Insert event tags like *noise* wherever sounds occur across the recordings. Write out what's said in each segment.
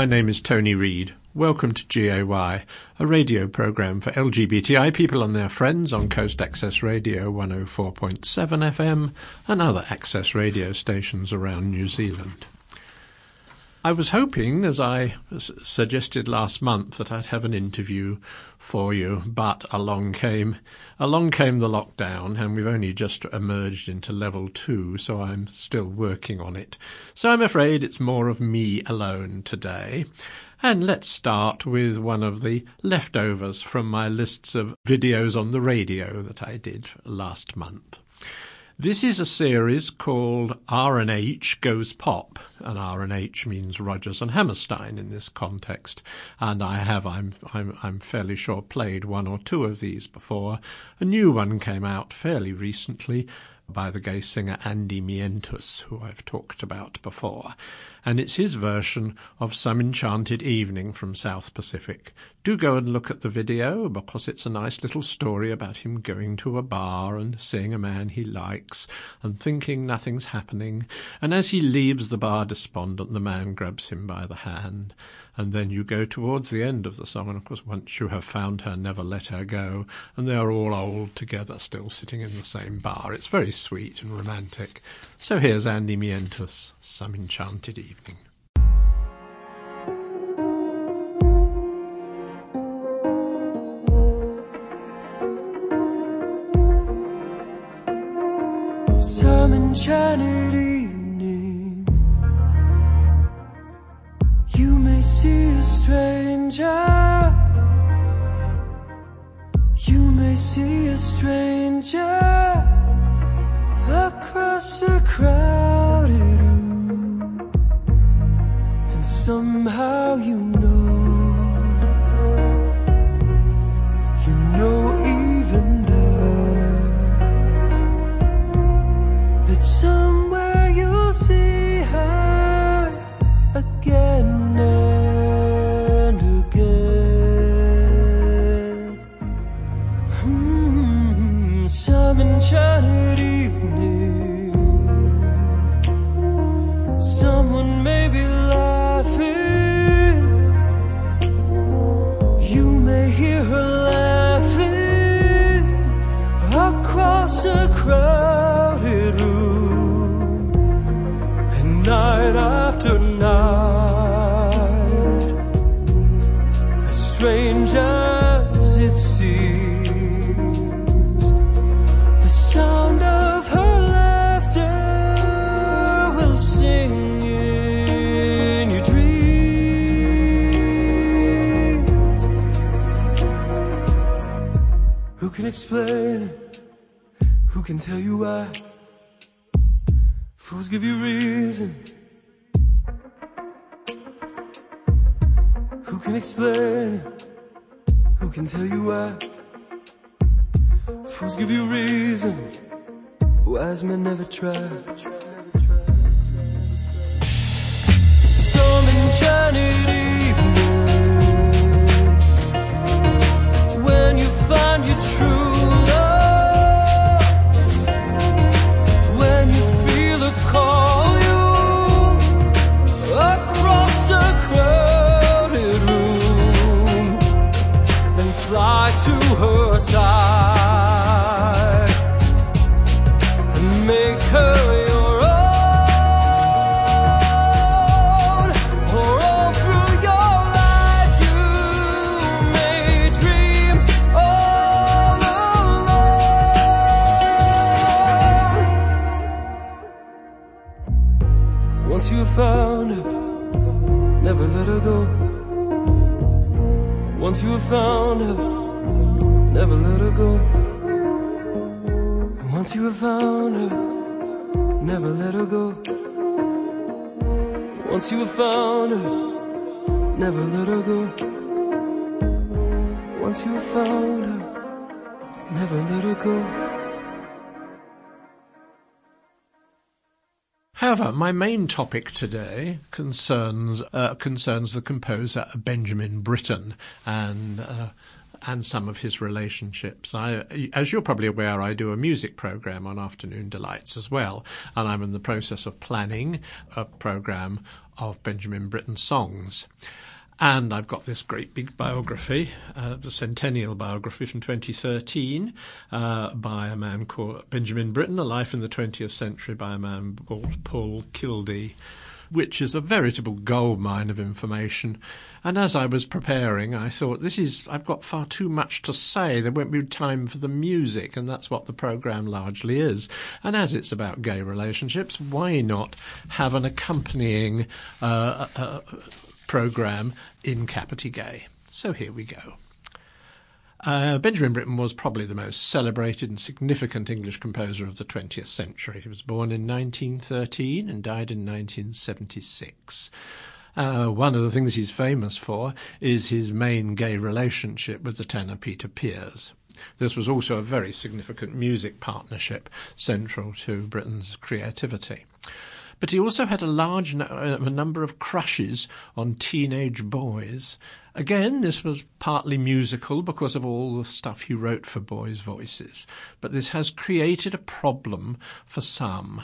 My name is Tony Reid. Welcome to GAY, a radio program for LGBTI people and their friends on Coast Access Radio 104.7 FM and other access radio stations around New Zealand. I was hoping, as I suggested last month, that I'd have an interview for you, but along came along came the lockdown, and we've only just emerged into level two, so I'm still working on it. So I'm afraid it's more of me alone today. And let's start with one of the leftovers from my lists of videos on the radio that I did last month. This is a series called R&H Goes Pop, and R&H means Rodgers and Hammerstein in this context. And I have, I'm, I'm, I'm fairly sure, played one or two of these before. A new one came out fairly recently by the gay singer Andy Mientus, who I've talked about before and it's his version of Some Enchanted Evening from South Pacific. Do go and look at the video because it's a nice little story about him going to a bar and seeing a man he likes and thinking nothing's happening. And as he leaves the bar despondent, the man grabs him by the hand. And then you go towards the end of the song, and of course, once you have found her, never let her go. And they are all old together, still sitting in the same bar. It's very sweet and romantic. So here's Andy Mientus, Some Enchanted Evening. Some enchanted evening, you may see a stranger. You may see a stranger across a somehow you know, explain? Who can tell you why? Fools give you reason. Who can explain? Who can tell you why? Fools give you reasons. Wise men never try. Some try. Some enchanted However, my main topic today concerns uh, concerns the composer Benjamin Britten and uh, and some of his relationships. I, as you're probably aware, I do a music program on Afternoon Delights as well, and I'm in the process of planning a program of Benjamin Britten songs. And I've got this great big biography, uh, the centennial biography from 2013 uh, by a man called Benjamin Britten, A Life in the 20th Century by a man called Paul Kildea, which is a veritable gold mine of information. And as I was preparing, I thought, this is, I've got far too much to say. There won't be time for the music, and that's what the programme largely is. And as it's about gay relationships, why not have an accompanying uh, uh, programme in Kapiti Gay. So here we go. Uh, Benjamin Britten was probably the most celebrated and significant English composer of the 20th century. He was born in 1913 and died in 1976. Uh, one of the things he's famous for is his main gay relationship with the tenor Peter Pears. This was also a very significant music partnership central to Britten's creativity. But he also had a large no- uh, a number of crushes on teenage boys. Again, this was partly musical because of all the stuff he wrote for boys' voices, but this has created a problem for some.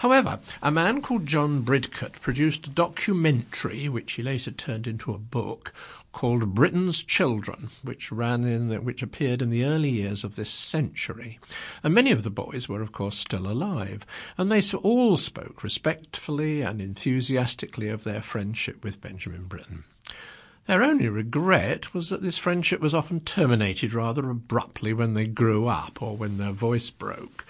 However, a man called John Bridcut produced a documentary, which he later turned into a book, called Britten's Children, which ran in which appeared in the early years of this century. And many of the boys were, of course, still alive, and they all spoke respectfully and enthusiastically of their friendship with Benjamin Britten. Their only regret was that this friendship was often terminated rather abruptly when they grew up or when their voice broke.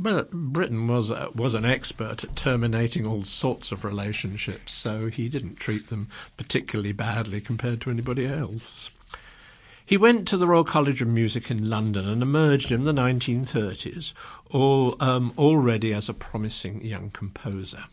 But Britten was uh, was an expert at terminating all sorts of relationships, so he didn't treat them particularly badly compared to anybody else. He went to the Royal College of Music in London and emerged in the 1930s, all, um, already as a promising young composer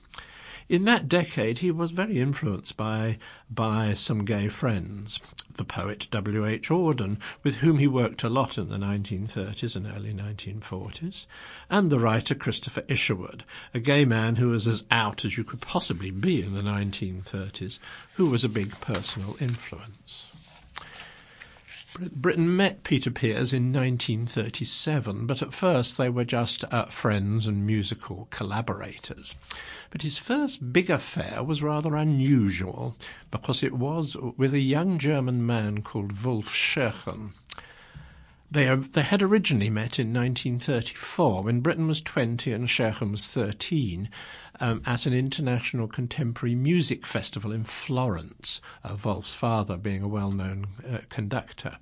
in that decade, he was very influenced by by some gay friends. The poet W. H. Auden, with whom he worked a lot in the 1930s and early 1940s, and the writer Christopher Isherwood, a gay man who was as out as you could possibly be in the 1930s, who was a big personal influence. Britten met Peter Pears in 1937, but at first they were just uh, friends and musical collaborators. But his first big affair was rather unusual because it was with a young German man called Wulff Scherchen. They, they had originally met in 1934 when Britten was 20 and Scherchen was 13 um, at an international contemporary music festival in Florence, uh, Wulff's father being a well known uh, conductor.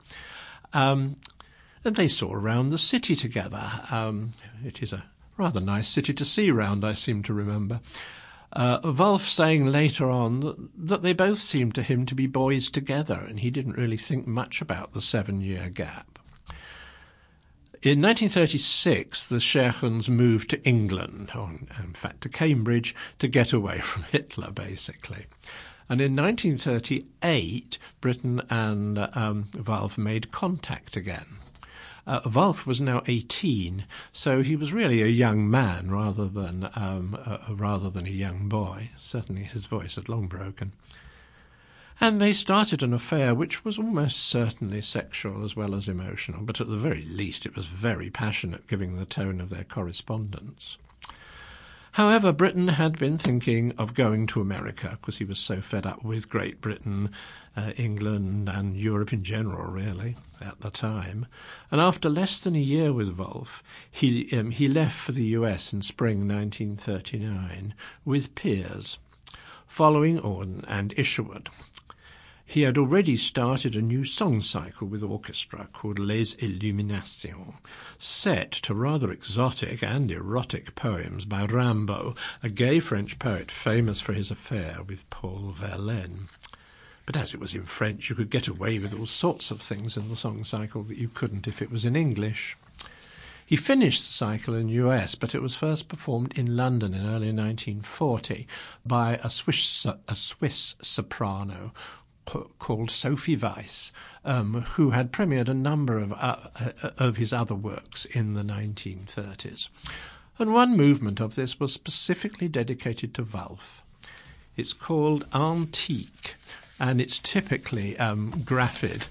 Um, and they saw around the city together. Um, it is a rather nice city to see round, I seem to remember. Uh, Wulff saying later on that, that they both seemed to him to be boys together, and he didn't really think much about the seven year gap. In 1936, the Scherchens moved to England, or in fact to Cambridge, to get away *laughs* from Hitler, basically. And in 1938, Britten and um, Wulff made contact again. Uh, Wulff was now 18, so he was really a young man rather than um, uh, rather than a young boy. Certainly, his voice had long broken. And they started an affair which was almost certainly sexual as well as emotional, but at the very least it was very passionate, giving the tone of their correspondence. However, Britten had been thinking of going to America because he was so fed up with Great Britain, uh, England, and Europe in general, really, at the time. And after less than a year with Wulff, he, um, he left for the US in spring 1939 with Pears, following Auden and Isherwood. He had already started a new song cycle with orchestra called Les Illuminations, set to rather exotic and erotic poems by Rimbaud, a gay French poet famous for his affair with Paul Verlaine. But as it was in French, you could get away with all sorts of things in the song cycle that you couldn't if it was in English. He finished the cycle in the US, but it was first performed in London in early 1940 by a Swiss, a Swiss soprano called Sophie Wyss, um, who had premiered a number of, uh, uh, of his other works in the 1930s. And one movement of this was specifically dedicated to Wulff. It's called Antique, and it's typically um, graphic,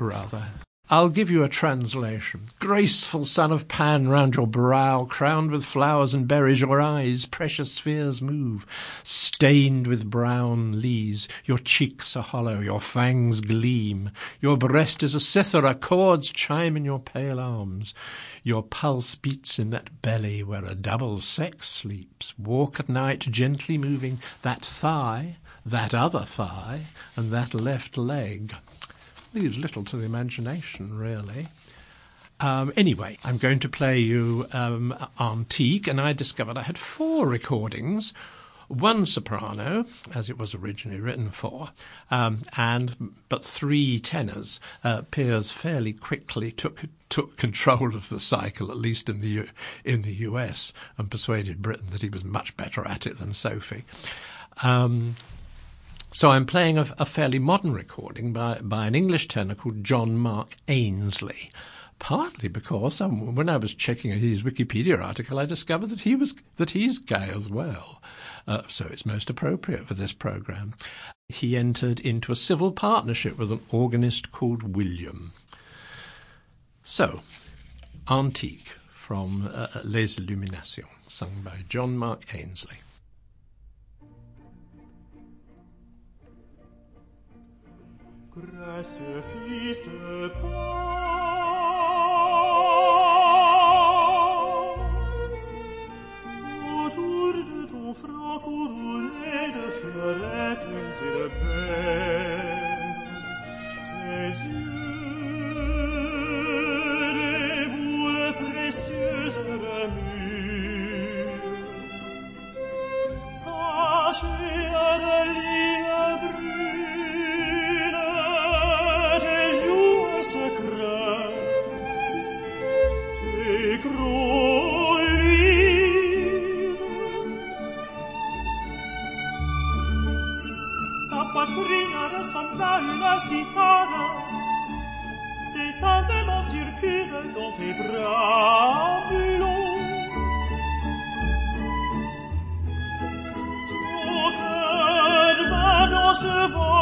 rather. I'll give you a translation. Graceful son of Pan, round your brow, crowned with flowers and berries, your eyes, precious spheres move, stained with brown lees. Your cheeks are hollow, your fangs gleam. Your breast is a cithara, chords chime in your pale arms. Your pulse beats in that belly where a double sex sleeps. Walk at night, gently moving that thigh, that other thigh, and that left leg leaves little to the imagination, really. Um, anyway, I'm going to play you um, Antique, and I discovered I had four recordings. One soprano, as it was originally written for, um, and but three tenors. Uh, Pears fairly quickly took took control of the cycle, at least in the U- in the US, and persuaded Britten that he was much better at it than Sophie. Um, so I'm playing a, a fairly modern recording by, by an English tenor called John Mark Ainsley partly because um, when I was checking his Wikipedia article, I discovered that he was that he's gay as well. Uh, so it's most appropriate for this program. He entered into a civil partnership with an organist called William. So, Antique from uh, Les Illuminations, sung by John Mark Ainsley. Grâce, de Paix, 是否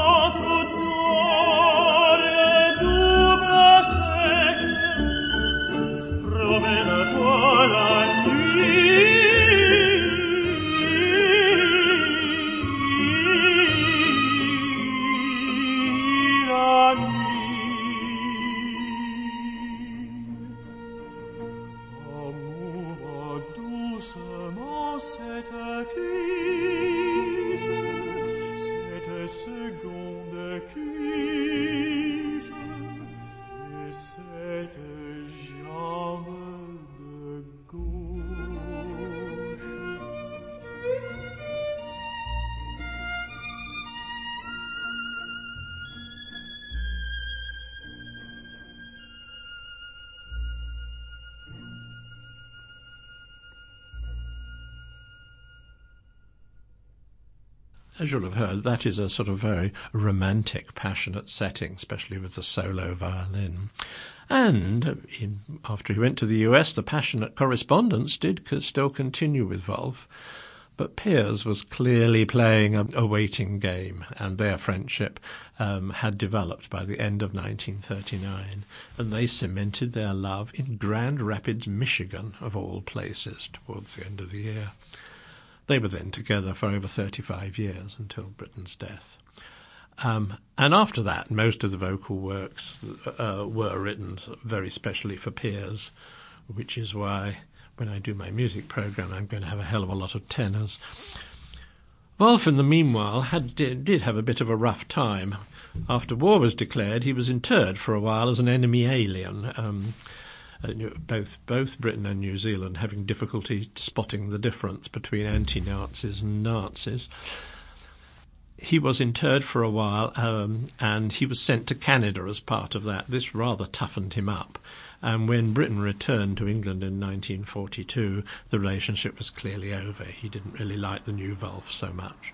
As you'll have heard, that is a sort of very romantic, passionate setting, especially with the solo violin. And in, after he went to the US, the passionate correspondence did still continue with Wulff. But Pears was clearly playing a, a waiting game, and their friendship um, had developed by the end of 1939, and they cemented their love in Grand Rapids, Michigan, of all places, towards the end of the year. They were then together for over 35 years until Britten's death. Um, and after that, most of the vocal works uh, were written very specially for Pears, which is why when I do my music program, I'm going to have a hell of a lot of tenors. Wulff, in the meanwhile, had did, did have a bit of a rough time. After war was declared, he was interred for a while as an enemy alien. Um, uh, both both Britain and New Zealand having difficulty spotting the difference between anti-Nazis and Nazis. He was interred for a while, um, and he was sent to Canada as part of that. This rather toughened him up. And when Britten returned to England in 1942, the relationship was clearly over. He didn't really like the new Wulff so much.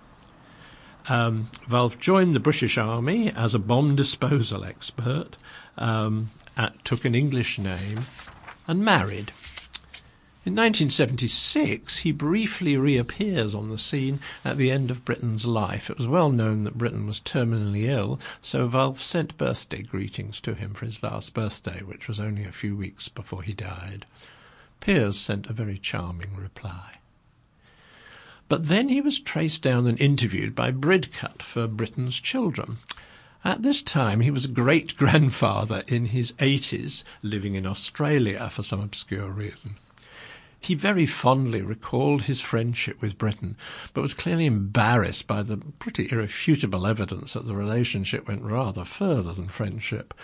Um, Wulff joined the British Army as a bomb disposal expert, um, took an English name, and married. In 1976, he briefly reappears on the scene at the end of Britten's life. It was well known that Britten was terminally ill, so Wulff sent birthday greetings to him for his last birthday, which was only a few weeks before he died. Pears sent a very charming reply. But then he was traced down and interviewed by Bridcut for Britten's Children. At this time, he was a great grandfather in his 80s, living in Australia for some obscure reason. He very fondly recalled his friendship with Britten, but was clearly embarrassed by the pretty irrefutable evidence that the relationship went rather further than friendship.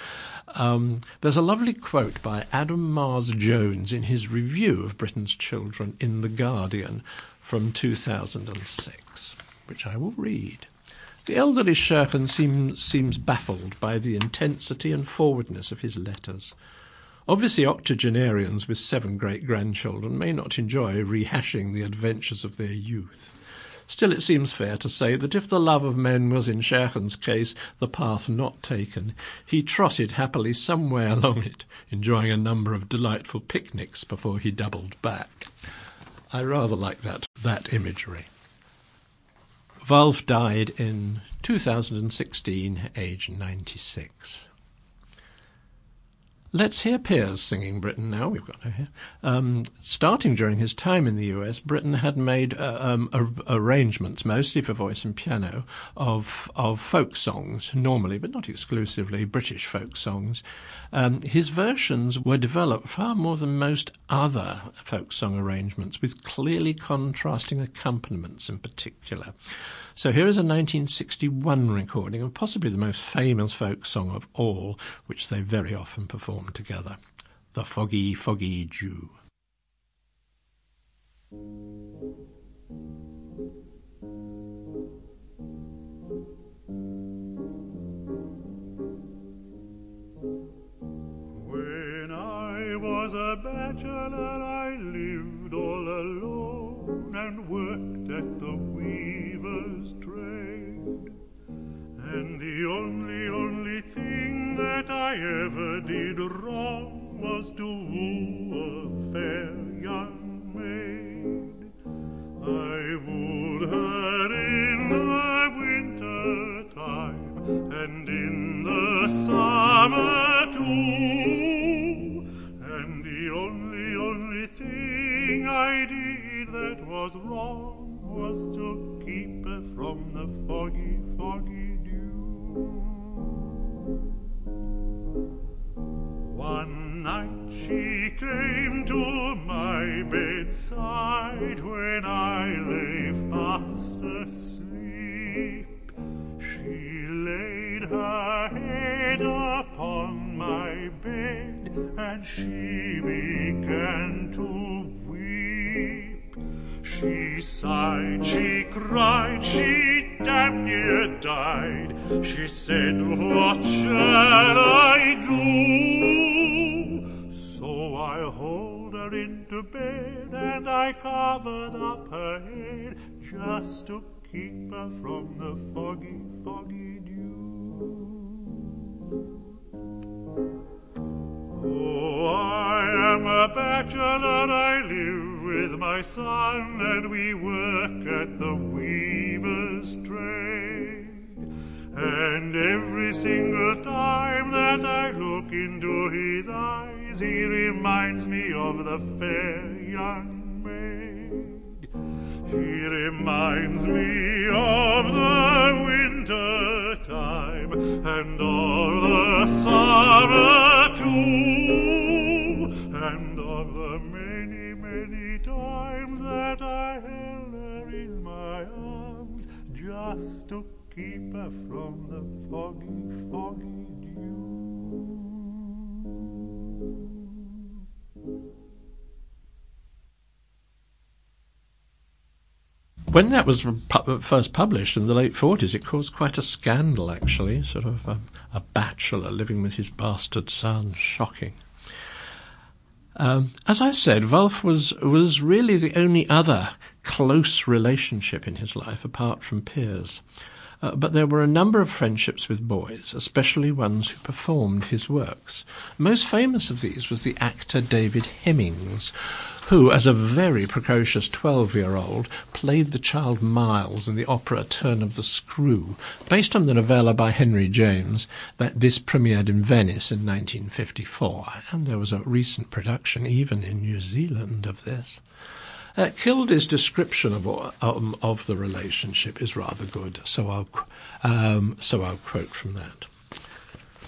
Um, there's a lovely quote by Adam Mars Jones in his review of Britten's Children in The Guardian from 2006, which I will read. The elderly Scherchen seems, seems baffled by the intensity and forwardness of his letters. Obviously, octogenarians with seven great grandchildren may not enjoy rehashing the adventures of their youth. Still, it seems fair to say that if the love of men was in Scherchen's case the path not taken, he trotted happily somewhere along it, enjoying a number of delightful picnics before he doubled back. I rather like that, that imagery. Wulff died in 2016, aged 96. Let's hear Pears singing Britten now. We've got her here. Um, starting during his time in the US, Britten had made uh, um, ar- arrangements, mostly for voice and piano, of of folk songs, normally but not exclusively British folk songs. Um, his versions were developed far more than most other folk song arrangements, with clearly contrasting accompaniments in particular. So here is a 1961 recording of possibly the most famous folk song of all, which they very often perform together. The Foggy, Foggy I was a bachelor, I lived all alone and worked at the weaver's trade. And the only, only thing that I ever did wrong was to woo a fair young maid. I wooed her in the winter time and in the summer too. And the only, only thing I did that was wrong was to keep her from the foggy, foggy dew. One night she came to my bedside when I lay fast asleep. She laid her head upon my bed and she began to weep. She sighed, cried, she damn near died. She said, What shall I do? So I hauled her into bed and I covered up her head just to keep her from the foggy, foggy dew. A bachelor, I live with my son, and we work at the weaver's trade. And every single time that I look into his eyes, he reminds me of the fair young maid. He reminds me of the winter time and of the summer too, that I held her in my arms just to keep her from the foggy, foggy dew. When that was first published in the late 40s, it caused quite a scandal, actually. Sort of a, a bachelor living with his bastard son. Shocking. Um, as I said, Wulff was, was really the only other close relationship in his life apart from Pears. Uh, but there were a number of friendships with boys, especially ones who performed his works. Most famous of these was the actor David Hemmings, who, as a very precocious 12 year old, played the child Miles in the opera Turn of the Screw, based on the novella by Henry James that this premiered in Venice in 1954, and there was a recent production even in New Zealand of this. Uh, description of um, of the relationship is rather good, so I'll um, so I'll quote from that.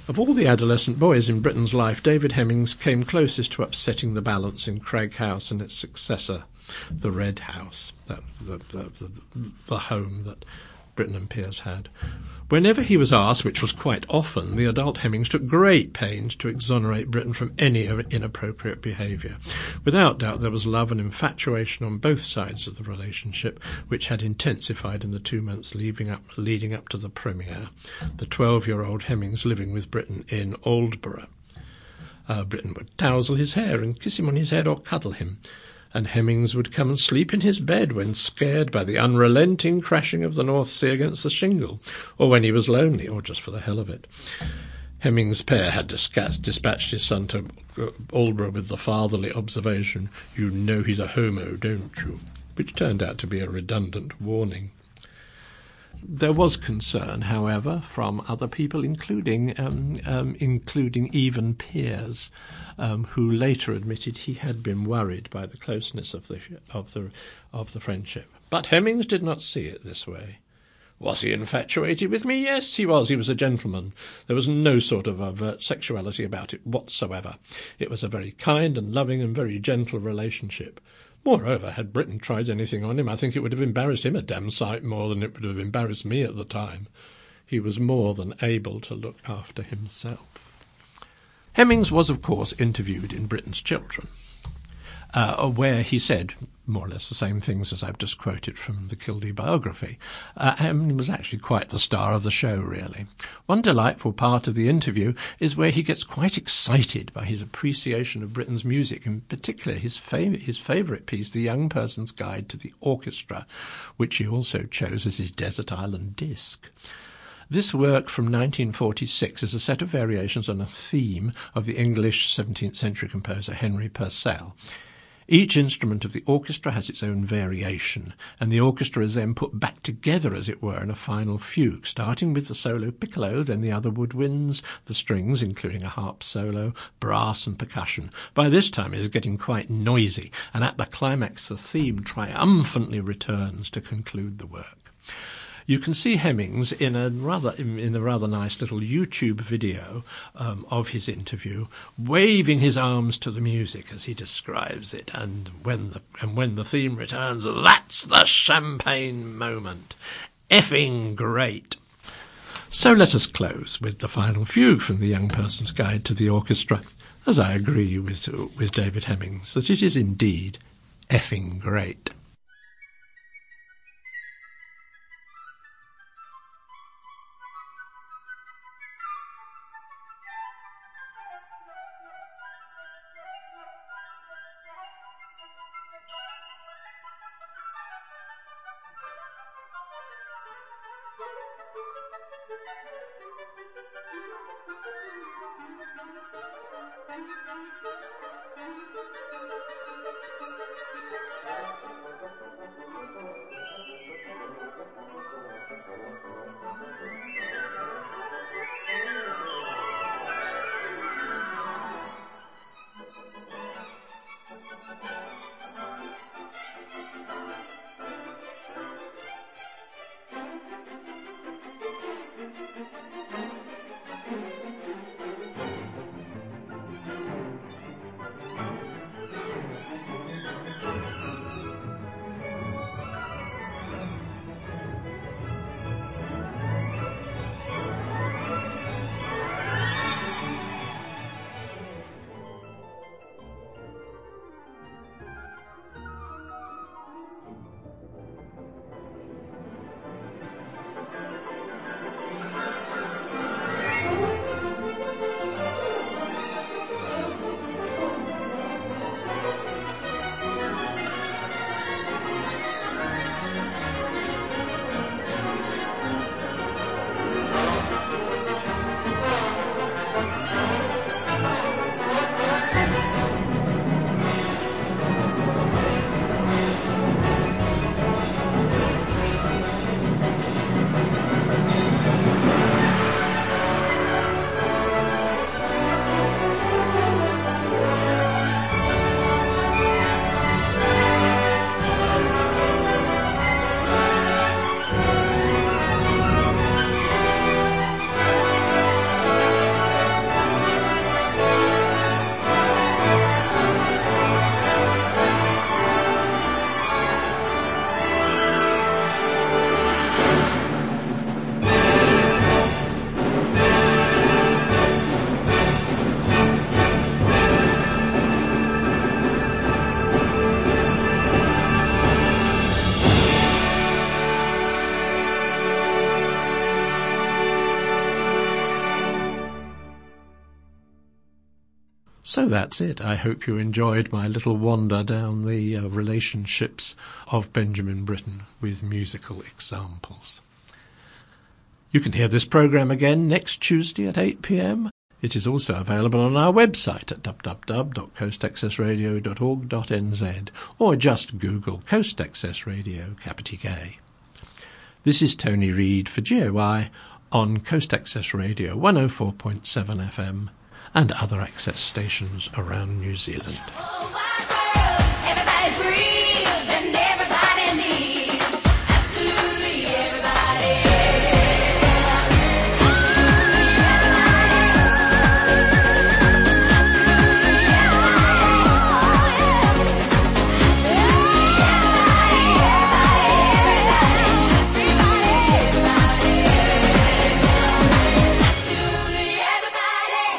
Of all the adolescent boys in Britten's life, David Hemmings came closest to upsetting the balance in Crag House and its successor, the Red House, the, the, the, the home that Britten and Pears had. Whenever he was asked, which was quite often, the adult Hemmings took great pains to exonerate Britten from any inappropriate behaviour. Without doubt, there was love and infatuation on both sides of the relationship, which had intensified in the two months leading up, leading up to the premiere. The 12 year old Hemmings living with Britten in Aldeburgh. Uh, Britten would tousle his hair and kiss him on his head or cuddle him and Hemmings would come and sleep in his bed when scared by the unrelenting crashing of the North Sea against the shingle, or when he was lonely, or just for the hell of it. Hemmings père had dispatched his son to Aldeburgh with the fatherly observation, You know he's a homo, don't you? which turned out to be a redundant warning. There was concern, however, from other people, including um, um, including even Pears, um, who later admitted he had been worried by the closeness of the of the of the friendship. But Hemmings did not see it this way. Was he infatuated with me? Yes, he was. He was a gentleman. There was no sort of overt sexuality about it whatsoever. It was a very kind and loving and very gentle relationship. Moreover, had Britten tried anything on him, I think it would have embarrassed him a damn sight more than it would have embarrassed me at the time. He was more than able to look after himself. Hemmings was, of course, interviewed in Britten's Children uh, where he said more or less the same things as I've just quoted from the Kildea biography. Uh, and was actually quite the star of the show, really. One delightful part of the interview is where he gets quite excited by his appreciation of Britten's music, in particular his, fav- his favourite piece, The Young Person's Guide to the Orchestra, which he also chose as his Desert Island disc. This work from 1946 is a set of variations on a theme of the English 17th century composer Henry Purcell. Each instrument of the orchestra has its own variation, and the orchestra is then put back together, as it were, in a final fugue, starting with the solo piccolo, then the other woodwinds, the strings, including a harp solo, brass and percussion. By this time it is getting quite noisy, and at the climax the theme triumphantly returns to conclude the work. You can see Hemmings in a rather in a rather nice little YouTube video um, of his interview, waving his arms to the music as he describes it. And when the and when the theme returns, that's the champagne moment. Effing great. So let us close with the final fugue from the Young Person's Guide to the Orchestra, as I agree with with David Hemmings that it is indeed effing great. That's it. I hope you enjoyed my little wander down the uh, relationships of Benjamin Britten with musical examples. You can hear this program again next Tuesday at 8 pm. It is also available on our website at www.coastaccessradio.org.nz or just Google Coast Access Radio Kapiti K. This is Tony Reid for GAY on Coast Access Radio 104.7 FM and other access stations around New Zealand.